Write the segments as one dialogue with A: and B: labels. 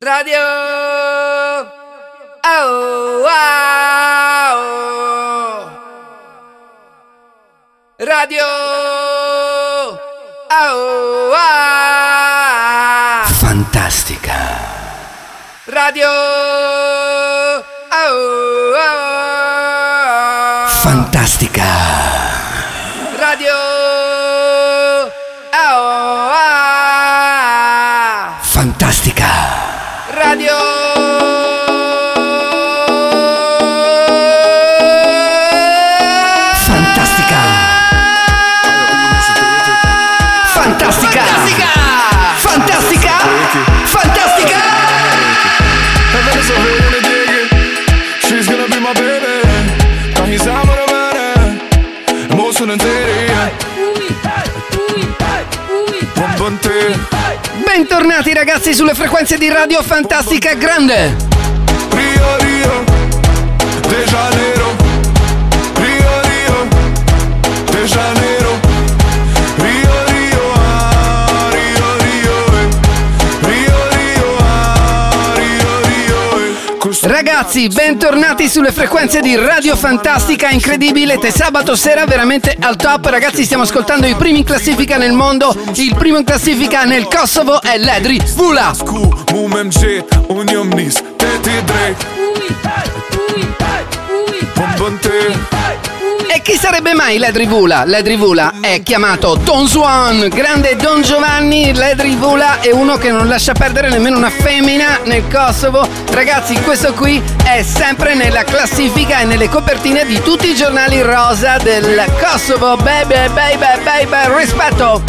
A: Radio oh, wow. Radio oh, wow.
B: Fantastica.
A: Radio oh, wow.
B: Fantastica.
A: Radio.
B: Fantastica. Fantastica. Bentornati ragazzi sulle frequenze di Radio Fantastica Grande.
C: Rio, Rio. De Janeiro. Rio, Rio. De Janeiro.
B: Ragazzi, bentornati sulle frequenze di Radio Fantastica, incredibile, te sabato sera veramente al top. Ragazzi, stiamo ascoltando i primi in classifica nel mondo. Il primo in classifica nel Kosovo è Ledri Vula.
C: Ku, mu me mgjet, unë
B: chi sarebbe mai Ledri Vula? Ledri Vula è chiamato Don Juan, grande Don Giovanni. Ledri Vula è uno che non lascia perdere nemmeno una femmina nel Kosovo. Ragazzi, questo qui è sempre nella classifica e nelle copertine di tutti i giornali rosa del Kosovo. Baby, baby, baby, rispetto.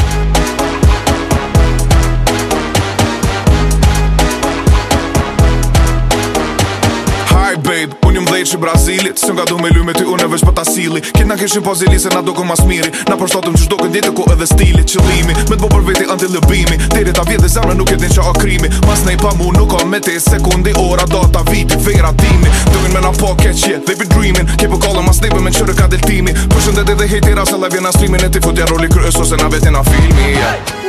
C: Hi babe, unë jom dhejt që Brazilit Së nga du me lyme ty unë e veç për sili. Kina kishin po zili se na do ko mas miri Na përshtatëm që shdo këtë ditë ku edhe stili Qëllimi, me të bo për veti anti lëbimi. Deri ta vjetë dhe zemre nuk din që a krimi. Mas nej pa mu nuk ka me te sekundi Ora data viti, vera timi. Doin me na po keqje, they be dreaming. Keep a call mas nebe me qërë ka deltimi. Përshëndet edhe hejtira se live jena streamin E ti futja roli kryes ose na vetina filmi yeah.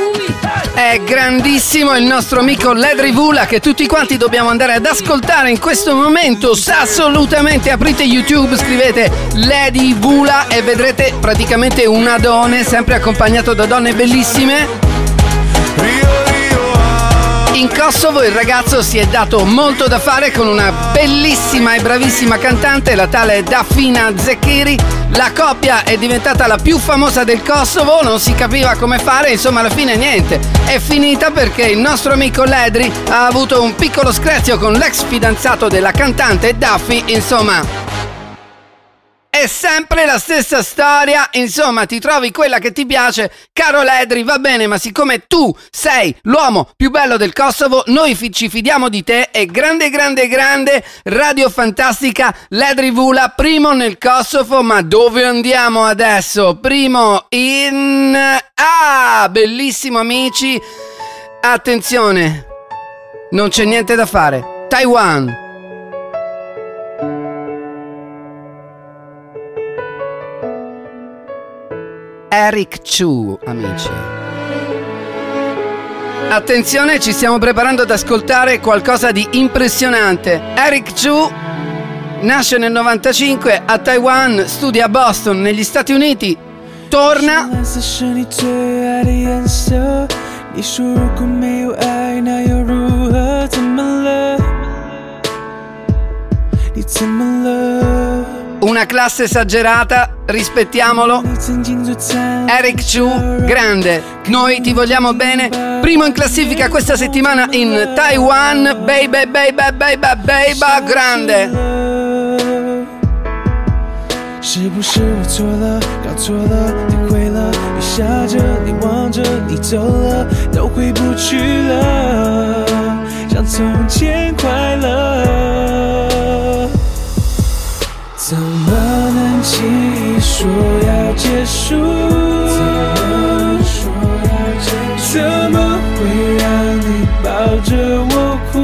B: È grandissimo il nostro amico Ledri Vula che tutti quanti dobbiamo andare ad ascoltare in questo momento. Assolutamente aprite YouTube, scrivete Lady Vula e vedrete praticamente un adone sempre accompagnato da donne bellissime. In Kosovo il ragazzo si è dato molto da fare con una bellissima e bravissima cantante, la tale Dafina Zekiri. La coppia è diventata la più famosa del Kosovo, non si capiva come fare, insomma alla fine niente. È finita perché il nostro amico Ledri ha avuto un piccolo screzio con l'ex fidanzato della cantante Duffy, insomma sempre la stessa storia, insomma ti trovi quella che ti piace, caro Ledri, va bene, ma siccome tu sei l'uomo più bello del Kosovo, noi fi- ci fidiamo di te e grande, grande, grande Radio Fantastica Ledri Vula, primo nel Kosovo, ma dove andiamo adesso? Primo in... Ah, bellissimo amici, attenzione, non c'è niente da fare, Taiwan. Eric Chu, amici. Attenzione, ci stiamo preparando ad ascoltare qualcosa di impressionante. Eric Chu nasce nel 95 a Taiwan, studia a Boston, negli Stati Uniti, torna
D: 蓝色是你最爱的颜色。你说如果没有爱，那又如何？怎么了？你怎么了？
B: una classe esagerata, rispettiamolo.
D: 你曾经最灿烂
B: Eric Chu, grande, noi ti vogliamo bene. Primo in classifica questa settimana in Taiwan, baby, baby, baby, baby, grande.
D: 是不是我错了，搞错了，体会了？你笑着，你望着，你走了，都回不去了，像从前快乐。 怎么能轻易说要结束？怎么？会让你抱着我哭？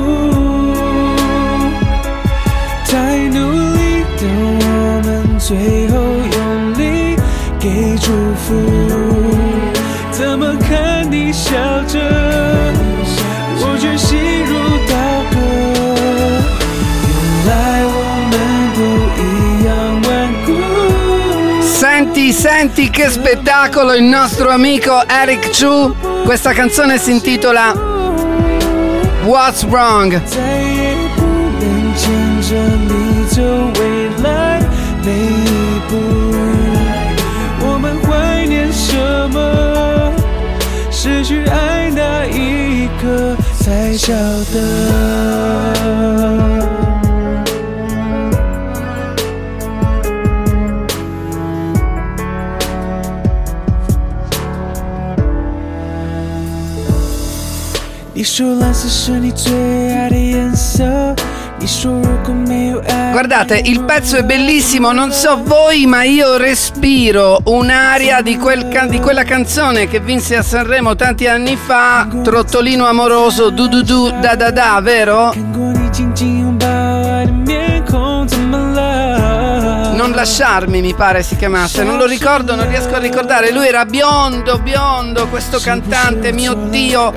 D: 太努力的我们，最后用力给祝福。
B: Senti, senti che spettacolo il nostro amico Eric Chu. Questa canzone si intitola What's Wrong?
D: 再也不能牵着你走未来每一步。我们怀念什么？失去爱那一刻才晓得。 说蓝色是你最爱的颜色，你说如果没有爱，
B: Guardate, il pezzo è bellissimo, non so voi, ma io respiro un'aria di, quel ca- di quella canzone che vinse a Sanremo tanti anni fa, Trottolino amoroso, du du du da da da, vero?
D: 看过你紧紧拥抱爱的面孔，怎么了？
B: Non lasciarmi, mi pare si chiamasse, non lo ricordo, non riesco a ricordare. Lui era biondo, biondo, questo cantante, mio Dio.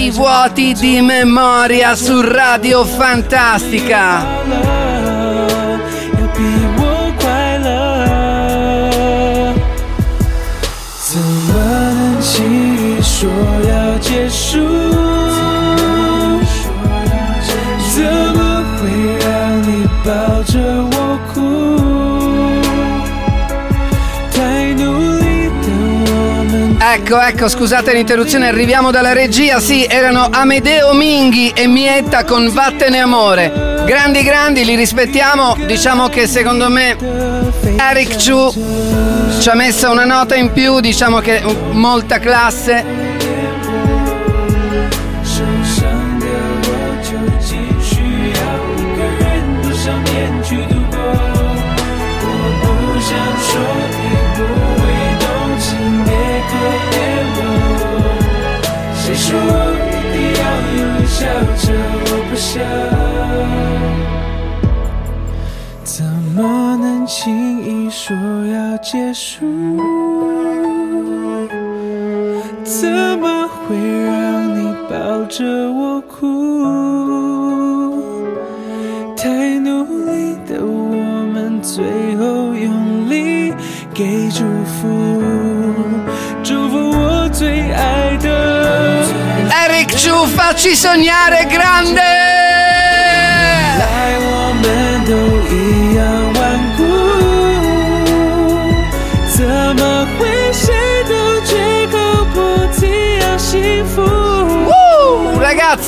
D: 错了，
B: I vuoti di memoria su Radio Fantastica.
D: 了，要比我快乐，怎么能轻易说要结束？
B: Ecco, ecco, scusate l'interruzione, arriviamo dalla regia. Sì, erano Amedeo Minghi e Mietta con Vattene Amore. Grandi, grandi, li rispettiamo. Diciamo che secondo me Eric Chu ci ha messa una nota in più, diciamo che molta classe.
D: 怎么能轻易说要结束？怎么会让你抱着我哭？太努力的我们，最后用力给祝福，祝福我最爱的。
B: Eric Chu, facci sognare grande!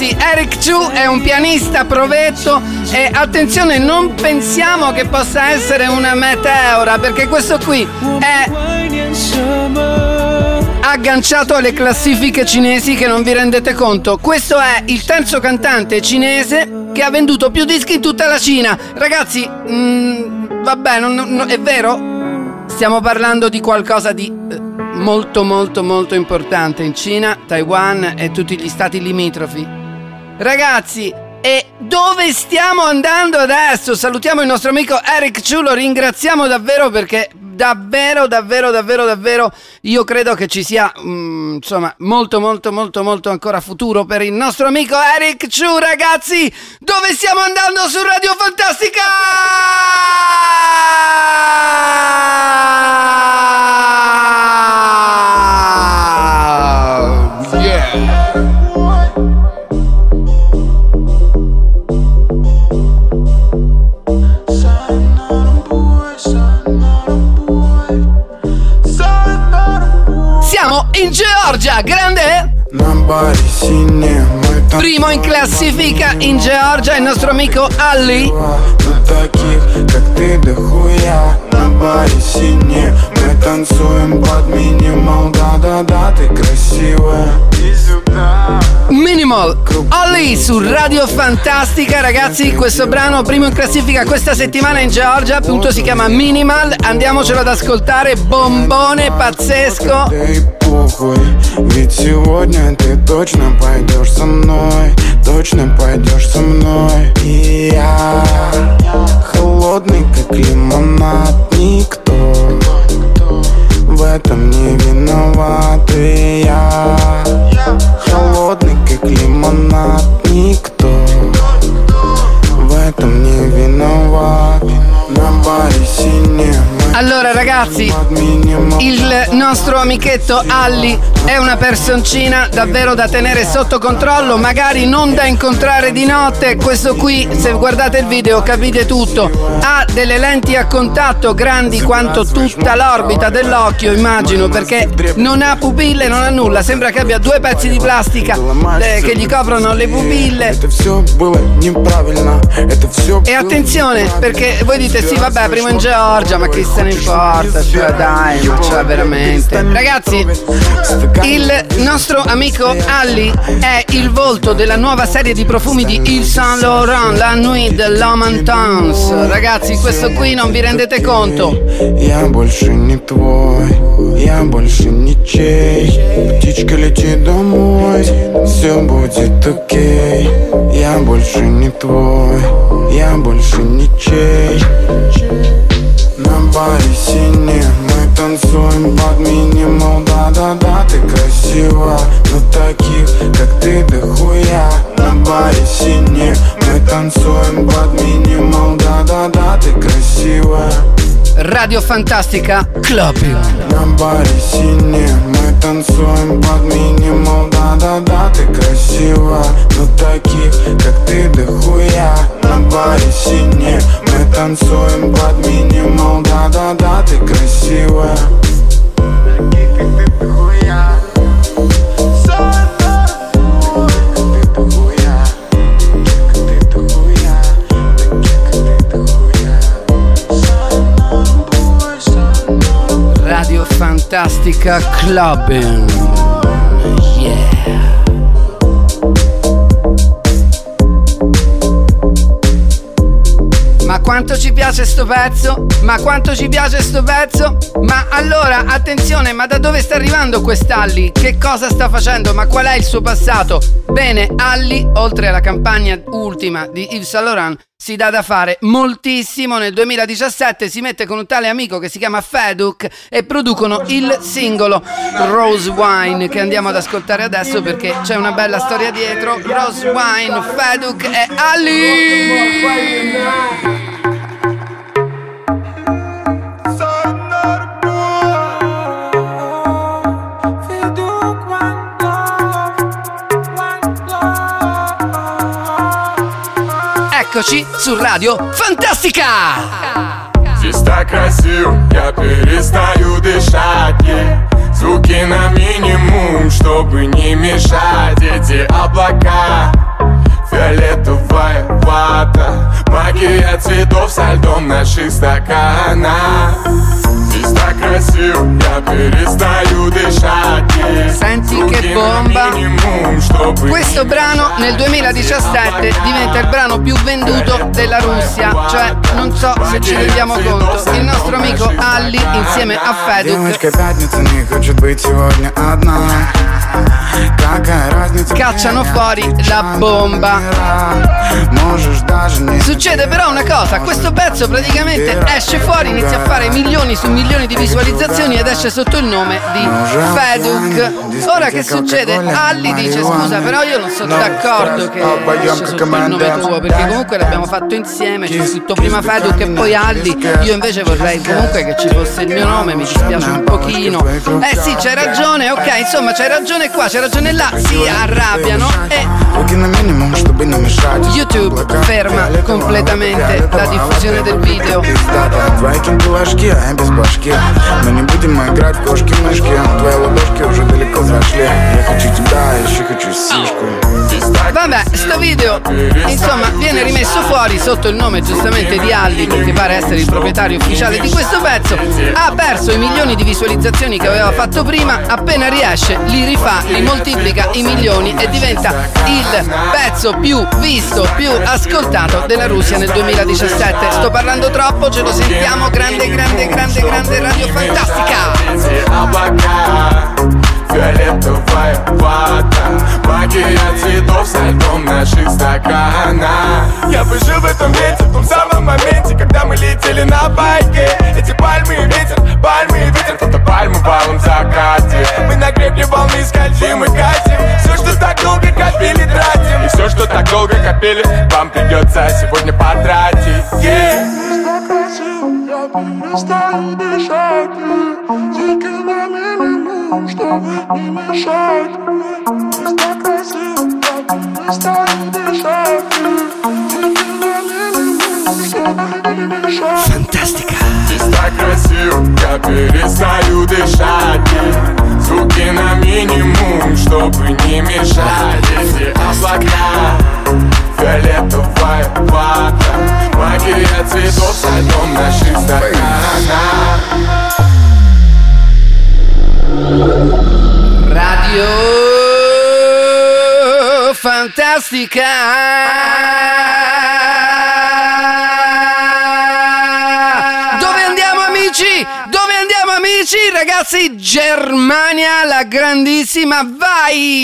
B: ragazzi, Eric Chu è un pianista provetto e attenzione, non pensiamo che possa essere una meteora perché questo qui è agganciato alle classifiche cinesi che non vi rendete conto. Questo è il terzo cantante cinese che ha venduto più dischi in tutta la Cina. Ragazzi, mh, vabbè, non, non, è vero, stiamo parlando di qualcosa di eh, molto molto molto importante in Cina, Taiwan e tutti gli stati limitrofi. Ragazzi, e dove stiamo andando adesso? Salutiamo il nostro amico Eric Chu, lo ringraziamo davvero perché davvero, davvero, davvero, davvero io credo che ci sia, mm, insomma, molto, molto, molto, molto ancora futuro per il nostro amico Eric Chu, ragazzi. Dove stiamo andando su Radio Fantastica? Yeah. Georgia, grande?
E: На баре синее мы там
B: Primo in classifica in Georgia il nostro amico Ali.
E: Тут таких, как ты, дохуя На баре синее мы танцуем под минимал Да-да-да, ты красивая Иди сюда
B: Minimal Ollie su Radio Fantastica ragazzi questo brano primo in classifica questa settimana in Georgia appunto si chiama Minimal andiamocelo ad ascoltare bombone pazzesco
E: Да и похуй Ведь сегодня ты точно пойдешь со мной Точно пойдешь со мной И я Холодный, как лимонад Никто В этом не виноват И я Холодный, как Лимонад Никто В этом не виноват. На баре синее. мы
B: Allora ragazzi il nostro amichetto Alli è una personcina davvero da tenere sotto controllo, magari non da incontrare di notte. Questo qui, se guardate il video, capite tutto. Ha delle lenti a contatto grandi quanto tutta l'orbita dell'occhio, immagino, perché non ha pupille, non ha nulla. Sembra che abbia due pezzi di plastica eh, che gli coprono le pupille. E attenzione, perché voi dite sì, vabbè, primo in Georgia, ma chi se ne importa? Cioè, dai, ma cioè, veramente. Ragazzi, il nostro amico Alli è il volto della nuova serie di profumi di Yves Saint Laurent, la Nuit de l'Homme Tons. Ragazzi, questo qui non vi rendete conto.
E: Я больше не твой, я больше ничей Птичка лети домой, все будет окей Я больше не твой, я больше ничей Баре сине мы танцуем под минимал Да-да-да, ты красива, но таких, как ты, дохуя. На баре сине мы танцуем под минимал Да-да-да, ты красивая
B: Radio Fantastica Clubbing.
E: На баре сине мы танцуем под минимал Да-да-да, ты красива. Но таких, как ты, дохуя. На баре сине танцуем под минимал Да-да-да, ты красивая Таких, как ты, дохуя
B: Radio Fantastica Clubbing. Ma quanto ci piace sto pezzo? Ma quanto ci piace sto pezzo? Ma allora, attenzione, ma da dove sta arrivando quest'Alli? Che cosa sta facendo? Ma qual è il suo passato? Bene, Alli, oltre alla campagna ultima di Yves Saint Laurent, si dà da fare moltissimo. Nel 2017 si mette con un tale amico che si chiama Feduk e producono il singolo Rose Wine che andiamo ad ascoltare adesso perché c'è una bella storia dietro. Rose Wine, Feduk e Ali. Su Radio Fantastica!
F: Здесь так красиво, я перестаю дышать yeah. Звуки на минимум, чтобы не мешать Эти облака, фиолетовая вата Магия цветов со льдом наших стаканах Здесь так красиво, я перестаю дышать yeah.
B: Senti
F: Звуки
B: che
F: на
B: bomba.
F: минимум, чтобы
B: Questo
F: не
B: brano nel 2017 diventa il brano più venduto della Russia, cioè non so se ci rendiamo conto. Il nostro amico Alli insieme a Feduk
E: Девочка пятница не хочет быть сегодня одна Какая разница
B: cacciano fuori la bomba. Succede però una cosa, questo pezzo praticamente esce fuori, inizia a fare milioni su milioni di visualizzazioni ed esce sotto il nome di Feduk. Ora che succede? Ali dice scusa però io non sono d'accordo che esce sotto il nome tuo perché comunque l'abbiamo fatto insieme, c'è scritto prima Feduk e poi Ali, io invece vorrei comunque che ci fosse il mio nome, mi dispiace un pochino. Eh sì, c'hai ragione, ok, insomma c'hai ragione qua, c'hai ragione là, si arrabbiano e
E: Руки на минимум, чтобы не мешать
B: YouTube ferma completamente la diffusione del video.
E: Пиздата. Твои кенты ложки, а я без башки Мы не будем играть в кошки-мышки Твои ладошки уже далеко зашли Я хочу тебя, еще хочу сишку
F: Здесь так
B: Vabbè, sto video insomma viene rimesso fuori sotto il nome giustamente di Aldi perché pare essere il proprietario ufficiale di questo pezzo. Ha perso i milioni di visualizzazioni che aveva fatto prima, appena riesce li rifà, li moltiplica i milioni e diventa il pezzo più visto, più ascoltato della Russia nel 2017. Sto parlando troppo, ce lo sentiamo, grande, grande, grande, grande Radio Fantastica!
F: Фиолетовая вата Магия цветов со льдом наших стаканах Я бы жил в этом месте, в том самом моменте Когда мы летели на байке. Эти пальмы и ветер, пальмы и ветер Фотопальмы в алом закате. Мы на гребне волны скользим и катим. Все, что так долго копили, тратим. И все, что так долго копили Вам придется сегодня потратить. Yeah.
G: Я перестаю дышать
B: что
F: не мешает Просто красиво, мы станем дышать Фантастика. Здесь так красив, я перестаю дышать. Звуки на минимум, чтобы не мешали. Все облака, фиолетовая вата Магия цветов в садом наших стаканах
B: Radio Fantastica. Dove andiamo amici? Dove andiamo amici? Ragazzi, Germania la grandissima, vai!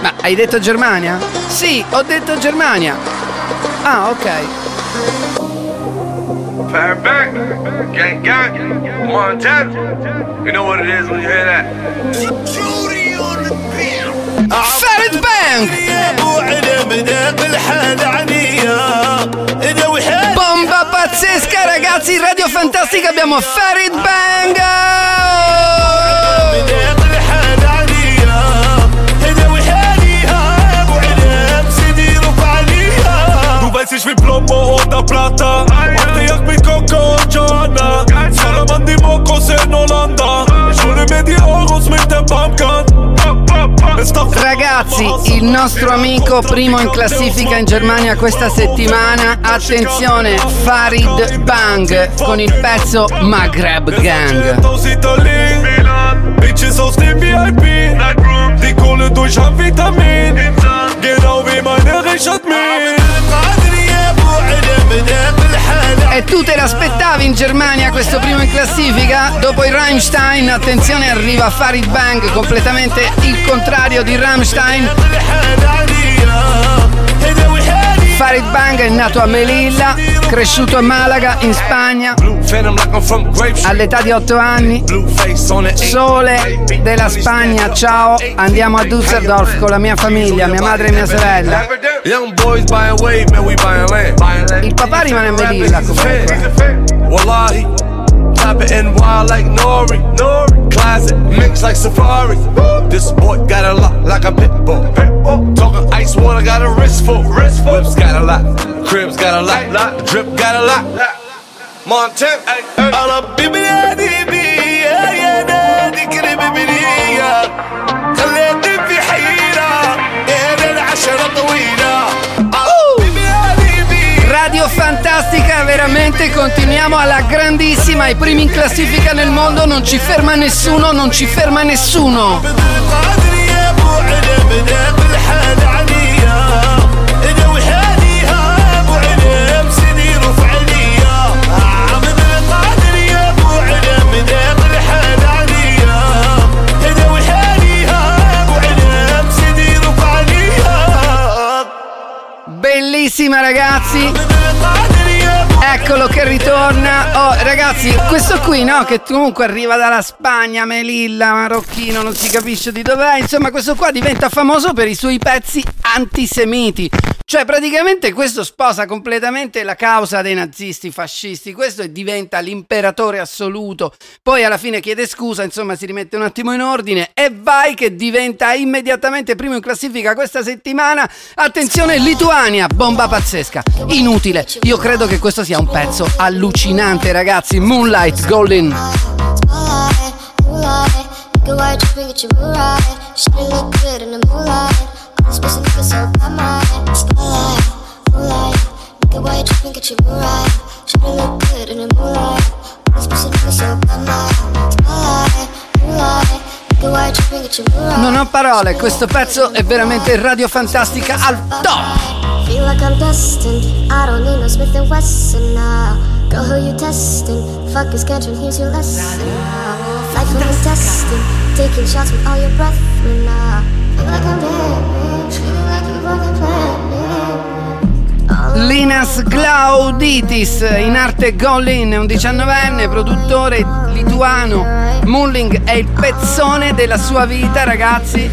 B: Ma hai detto Germania? Sì, ho detto Germania. Ah, ok.
G: Fire back, gang gang, Montana. You know what it is when you hear that.
B: Ferret Bang! Bomba pazzesca ragazzi, Radio Fantastica abbiamo Farid Bang!
H: Du weißt, ich will Plomo oder Plata Joanna Salaman die Mokos in Olanda Ich hole mir die Euros mit der Pumpgun Es darf-
B: Ragazzi, il nostro amico primo in classifica in Germania questa settimana, attenzione, Farid Bang. Con il pezzo Maghreb Gang.
H: Bitches aus dem VIP Die Kohle durch Amphetamin Genau wie meine Richard Mille
B: E tu te l'aspettavi in Germania questo primo in classifica? Dopo il Rammstein, attenzione, arriva Farid Bang, completamente il contrario di Rammstein. Farid Bang è nato a Melilla, cresciuto a Malaga, in Spagna, all'età di 8 anni. Sole della Spagna, ciao, andiamo a Düsseldorf con la mia famiglia, mia madre e mia sorella. Il papà rimane a Melilla comunque.
H: Wallahi, top it and wild like Nori. Nori, closet mix like Safari. This boy got a lot like a pit bull. Talking ice water, got a wrist full. Wrist full. Whips got a lot, cribs got a lot, drip got a lot. Montana, على ببنادي بي يا نادي كريم بنية خليتني في حيرة يا العشرة طويلة ببنادي بي
B: radio fantastica, veramente continuiamo alla grandissima, i primi in classifica nel mondo, non ci ferma nessuno, non ci ferma nessuno. Bellissima ragazzi, Carlo che ritorna. Oh, ragazzi, questo qui, no? Che comunque arriva dalla Spagna, Melilla, marocchino, non si capisce di dov'è. Insomma, questo qua diventa famoso per i suoi pezzi antisemiti. Cioè, praticamente questo sposa completamente la causa dei nazisti, fascisti, questo diventa l'imperatore assoluto. Poi alla fine chiede scusa, insomma, si rimette un attimo in ordine e vai che diventa immediatamente primo in classifica questa settimana. Attenzione, Lituania, bomba pazzesca, inutile. Io credo che questo sia un pezzo allucinante, ragazzi. Moonlight Golden.
I: Dripping, get your moonlight. She look good in the moonlight. Moonlight. She look good in the moonlight. I'm supposed to so moonlight, moonlight.
B: Non ho parole, questo pezzo è veramente radio fantastica al top.
I: Feel like I'm destined. I don't need no Smith and Wesson now. Girl, who you testing? Fuck is catching, here's your lesson now. Like from intestine, taking shots with all your brethren now. Feel like I'm dead,
B: Linas Glauditis, in arte Golin, un 19enne produttore lituano. Mulling è il pezzone della sua vita, ragazzi.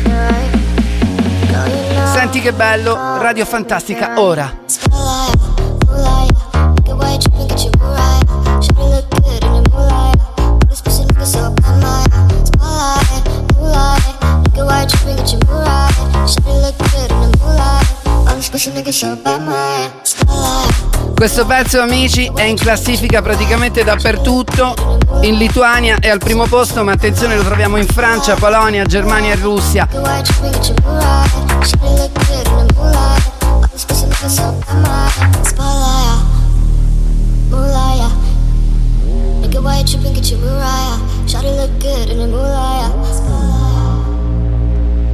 B: Senti che bello, Radio Fantastica ora.
I: Should be looking so bad, man.
B: Questo pezzo, amici, è in classifica praticamente dappertutto. In Lituania è al primo posto, ma attenzione, lo troviamo in Francia, Polonia, Germania e Russia.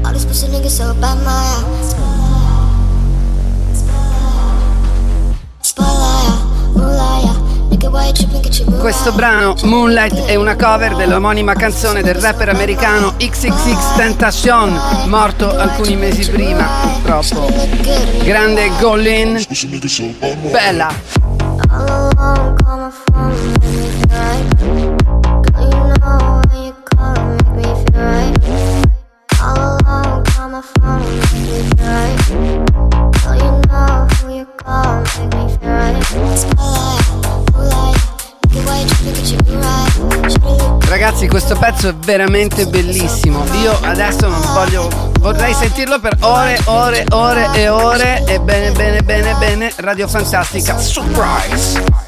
I: All these pussy niggas so bad, my
B: Questo brano, Moonlight, è una cover dell'omonima canzone del rapper americano XXX Tentacion, morto alcuni mesi prima, purtroppo. Grande Gollin. Bella. Questo pezzo è veramente bellissimo. Io adesso non voglio. Vorrei sentirlo per ore, ore, ore e ore. E bene, bene, bene, bene. Radio Fantastica. Surprise!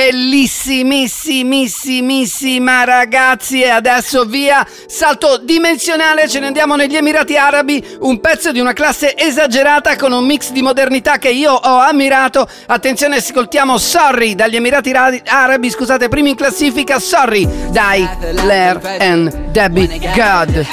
B: Bellissimissimissima ragazzi e adesso via. Salto dimensionale ce ne andiamo negli Emirati Arabi. Un pezzo di una classe esagerata con un mix di modernità che io ho ammirato. Attenzione ascoltiamo Sorry dagli Emirati Ra- Arabi scusate primi in classifica Sorry dai Blair and Debbie God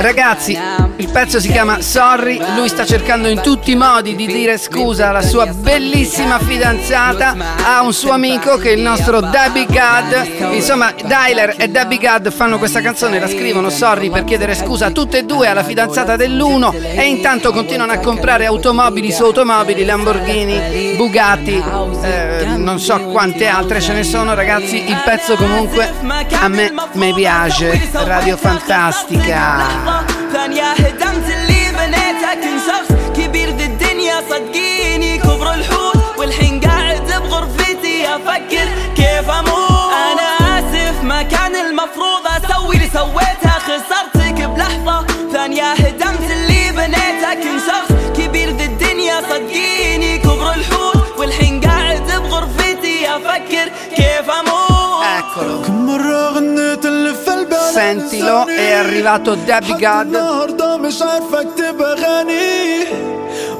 B: Ragazzi, il pezzo si chiama Sorry, lui sta cercando in tutti i modi di dire scusa alla sua bellissima fidanzata, ha un suo amico che è il nostro Debbie Gad. Insomma, Dyler e Debbie Gad fanno questa canzone, la scrivono Sorry per chiedere scusa tutte e due alla fidanzata dell'uno e intanto continuano a comprare automobili su automobili, Lamborghini, Bugatti, eh, non so quante altre ce ne sono ragazzi, il pezzo comunque a me mi piace, Radio Fantastica.
J: ثانية هدمت اللي بنيته كن شخص كبير ذي الدنيا صدقيني كبر الحوت. والحين قاعد بغرفتي أفكر كيف أموت. أنا آسف ما كان المفروض أسوي اللي سويته. خسرتك بلحظة ثانية هدمت اللي بنيته كن شخص كبير ذي الدنيا. صدقيني كبر الحوت. والحين قاعد بغرفتي
K: أفكر
B: Sentilo, è arrivato Debbie God.
K: النهاردة مش عارف اكتب اغاني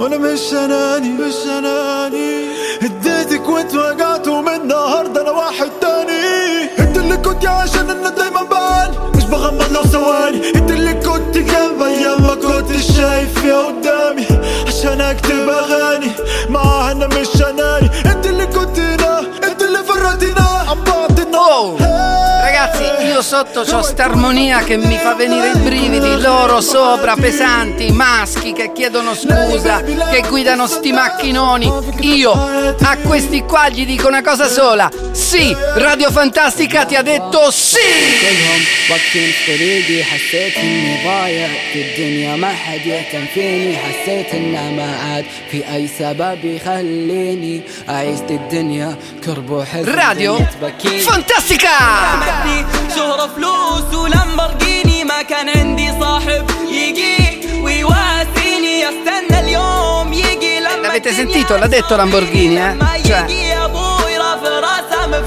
K: وأنا مش اناني مش اناني اديتك وانت وقعت ومن النهاردة أنا واحد تاني انت اللي كنت عشان أنا دايما بان مش بغمض لو ثواني انت اللي كنت جنبي أيام ما كنت شايف فيها قدامي عشان اكتب اغاني معاها أنا مش اناني
B: sotto c'ho st'armonia che mi fa venire i brividi, loro sopra pesanti, maschi che chiedono scusa, che guidano sti macchinoni. Io a questi qua gli dico una cosa sola. Sì, Radio Fantastica ti ha detto sì!
J: كلهم واقفين في طريقي حسيت اني ضايع في الدنيا ما حد يهتم فيني حسيت انه ما عاد في اي سبب يخليني اعيش دي الدنيا كرب وحزن
B: Radio
J: تبكيني
B: Fantastica!
J: شهرة فلوس ولامبرجيني ما كان عندي صاحب يجي ويواسيني أستنى اليوم يجي لما
B: L'avete sentito? L'ha detto Lamborghini, eh? Cioè,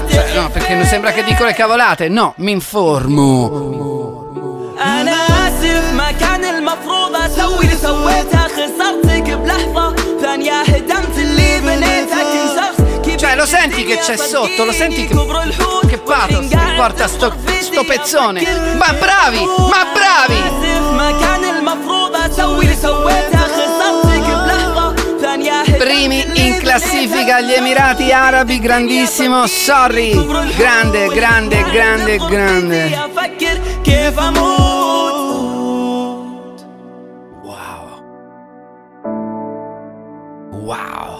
B: cioè, no, perché non sembra che dico le cavolate. No, mi informo.
J: أنا آسف ما كان المفروض أسوي اللي سويته خسرتك بلحظة ثانية هدمت اللي بنيته
B: Cioè lo senti che c'è sotto, lo senti che, che pathos che porta sto, sto pezzone. Ma bravi, ma bravi! Primi in classifica agli Emirati Arabi, grandissimo, sorry, grande, grande, grande, grande. Wow. Wow.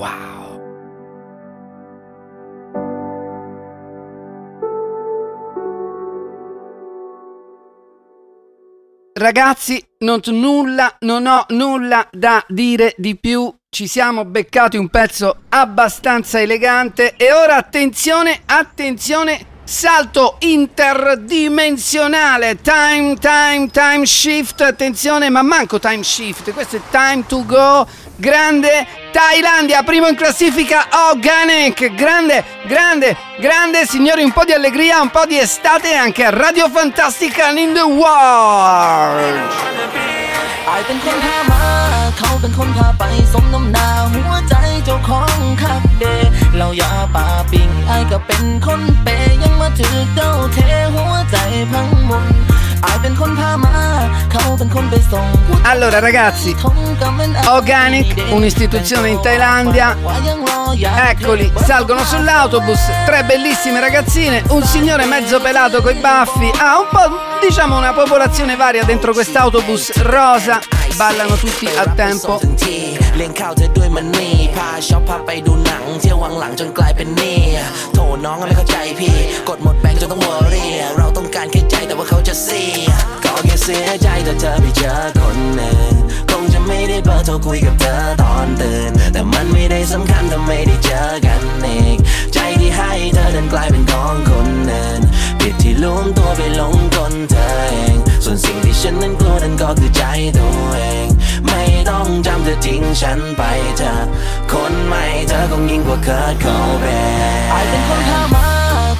B: Wow. ragazzi, non, nulla, non ho nulla da dire di più. Ci siamo beccati un pezzo abbastanza elegante. E ora attenzione, attenzione, salto interdimensionale. Time, time, time shift. Attenzione, ma manco time shift. Questo è time to go Grande Thailandia, primo in classifica Organic. Grande, grande, grande. Signori, un po' di allegria, un po' di estate anche a Radio Fantastica in the World.
L: อายเป็นคนพามา เขาเป็นคนพาไปสมน้ำหน้าหัวใจเจ้าของคักเดเราอย่าป่าปิงอายก็เป็นคนเปย์ยังมาถือเจ้าเทหัวใจพังมุน
B: allora ragazzi, Organic, un'istituzione in Thailandia. Eccoli, salgono sull'autobus, tre bellissime ragazzine, un signore mezzo pelato coi baffi, ha ah, un po' diciamo una popolazione varia dentro quest'autobus rosa ballano tutti a tempo.
M: เลี้ยงข้าวเธอด้วยมันนี่พาช็อปพาไปดูหนัง เที่ยววังหลังจนกลายเป็นหนี้โถน้องไม่เข้าใจพี่ กดหมดแบงค์จนต้องวอรี่เราต้องการแค่ใจแต่ว่าเขาจะเสียก็แค่เสียใจถ้าเธอไปเจอคนหนึ่งคงจะไม่ได้เบอร์โทรคุยกับเธอตอนตื่นแต่มันไม่ได้สำคัญถ้าไม่ได้เจอกันอีกใจที่ให้เธอดันกลายเป็นของคนอื่น ผิดที่ล้มตัวไปหลงกลเธอเอง ส่วนสิ่งที่ฉันนั้นกลัวนั้นก็คือใจตัวเอง ไม่ต้องจำเธอทิ้งฉันไปเธอคนใหม่เธอคงยิ่งกว่าเคิร์ดโคเบ
L: อายเป็นคนพามา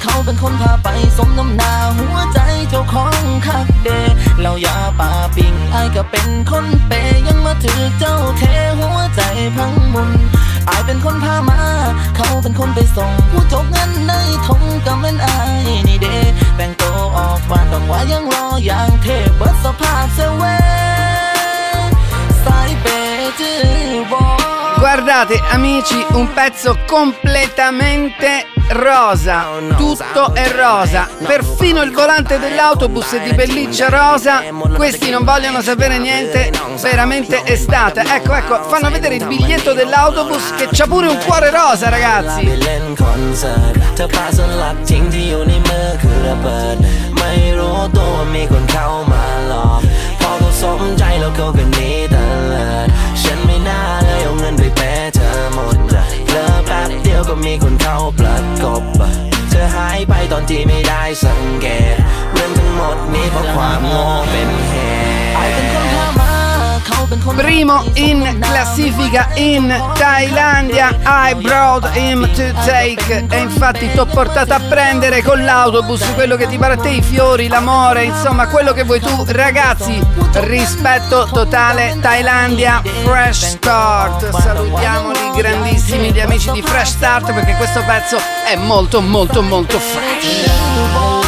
L: เขาเป็นคนพาไปสมน้ำหน้าหัวใจเจ้าของคักเด เราอย่าป่าปิงอายก็เป็นคนเปยังมาถือเจ้าเทหัวใจพังมุนอายเป็นคนพามา เขาเป็นคนไปส่ง ผู้จกเงินในทงก็แม่นอายนี่เดแต่งตัวออกบ้านต้องว่ายังรออย่างเทเบิดสภาพเซเว่สายเปจือบอ
B: Guardate amici, un pezzo completamente rosa, tutto è rosa, perfino il volante dell'autobus è di pelliccia rosa, questi non vogliono sapere niente, veramente estate. Ecco, ecco, fanno vedere il biglietto dell'autobus che c'ha pure un cuore rosa ragazzi.
M: เล่นคอนเสิร์ตเธอพาสลักทิ้งที่อยู่ในมือคือระเบิด ไม่รู้ตัวว่ามีคนเข้ามาหลอก พอเขาสมใจแล้วเขาก็หนีเตลิดฉันไม่น่าเลยเอาเงินไปแพ้เธอ น ยวก็มีคนเข้าปลดกบเธอหายไปตอนที่ไม่ได้สังเกตเรื่องทั้งหมดนี้เพราะความโง่
B: Primo in classifica in Thailandia, I brought him to take. E infatti t'ho portato a prendere con l'autobus quello che ti pare a te, i fiori, l'amore, insomma quello che vuoi tu. Ragazzi, rispetto totale, Thailandia, Fresh Start. Salutiamoli grandissimi gli amici di Fresh Start perché questo pezzo è molto molto molto fresh.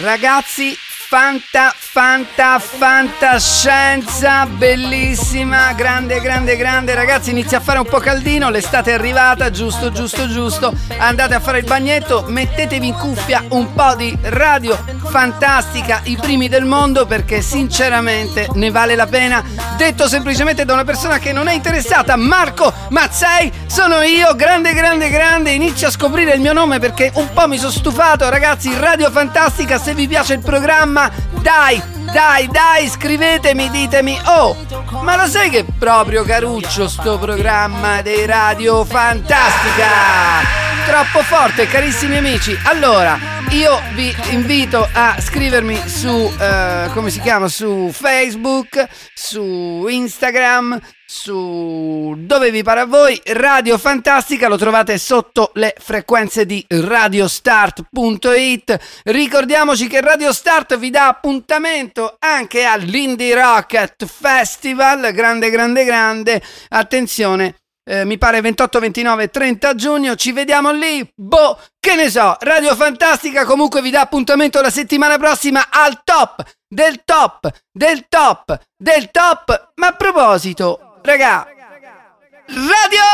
B: Ragazzi, fanta, fanta, fantascienza, bellissima, grande, grande, grande. Ragazzi, inizia a fare un po' caldino, l'estate è arrivata, giusto, giusto, giusto. Andate a fare il bagnetto, mettetevi in cuffia un po' di radio fantastica, i primi del mondo, perché sinceramente ne vale la pena. Detto semplicemente da una persona che non è interessata, Marco Mazzei, sono io, grande, grande, grande. Inizio a scoprire il mio nome perché un po' mi sono stufato, ragazzi. Radio Fantastica, se vi piace il programma, dai, dai, dai, scrivetemi, ditemi, oh, ma lo sai che è proprio caruccio sto programma dei Radio Fantastica? Troppo forte, carissimi amici. Allora, io vi invito a scrivermi su, eh, come si chiama, su Facebook, su Instagram, su dove vi pare a voi. Radio Fantastica lo trovate sotto le frequenze di radiostart.it. Ricordiamoci che Radio Start vi dà appuntamento anche all'Indie Rocket Festival. Grande, grande, grande. Attenzione. eh, mi pare 28, 29 e 30 giugno. Ci vediamo lì. Boh, che ne so. Radio Fantastica comunque vi dà appuntamento la settimana prossima al top del top del top del top. Ma a proposito, Radio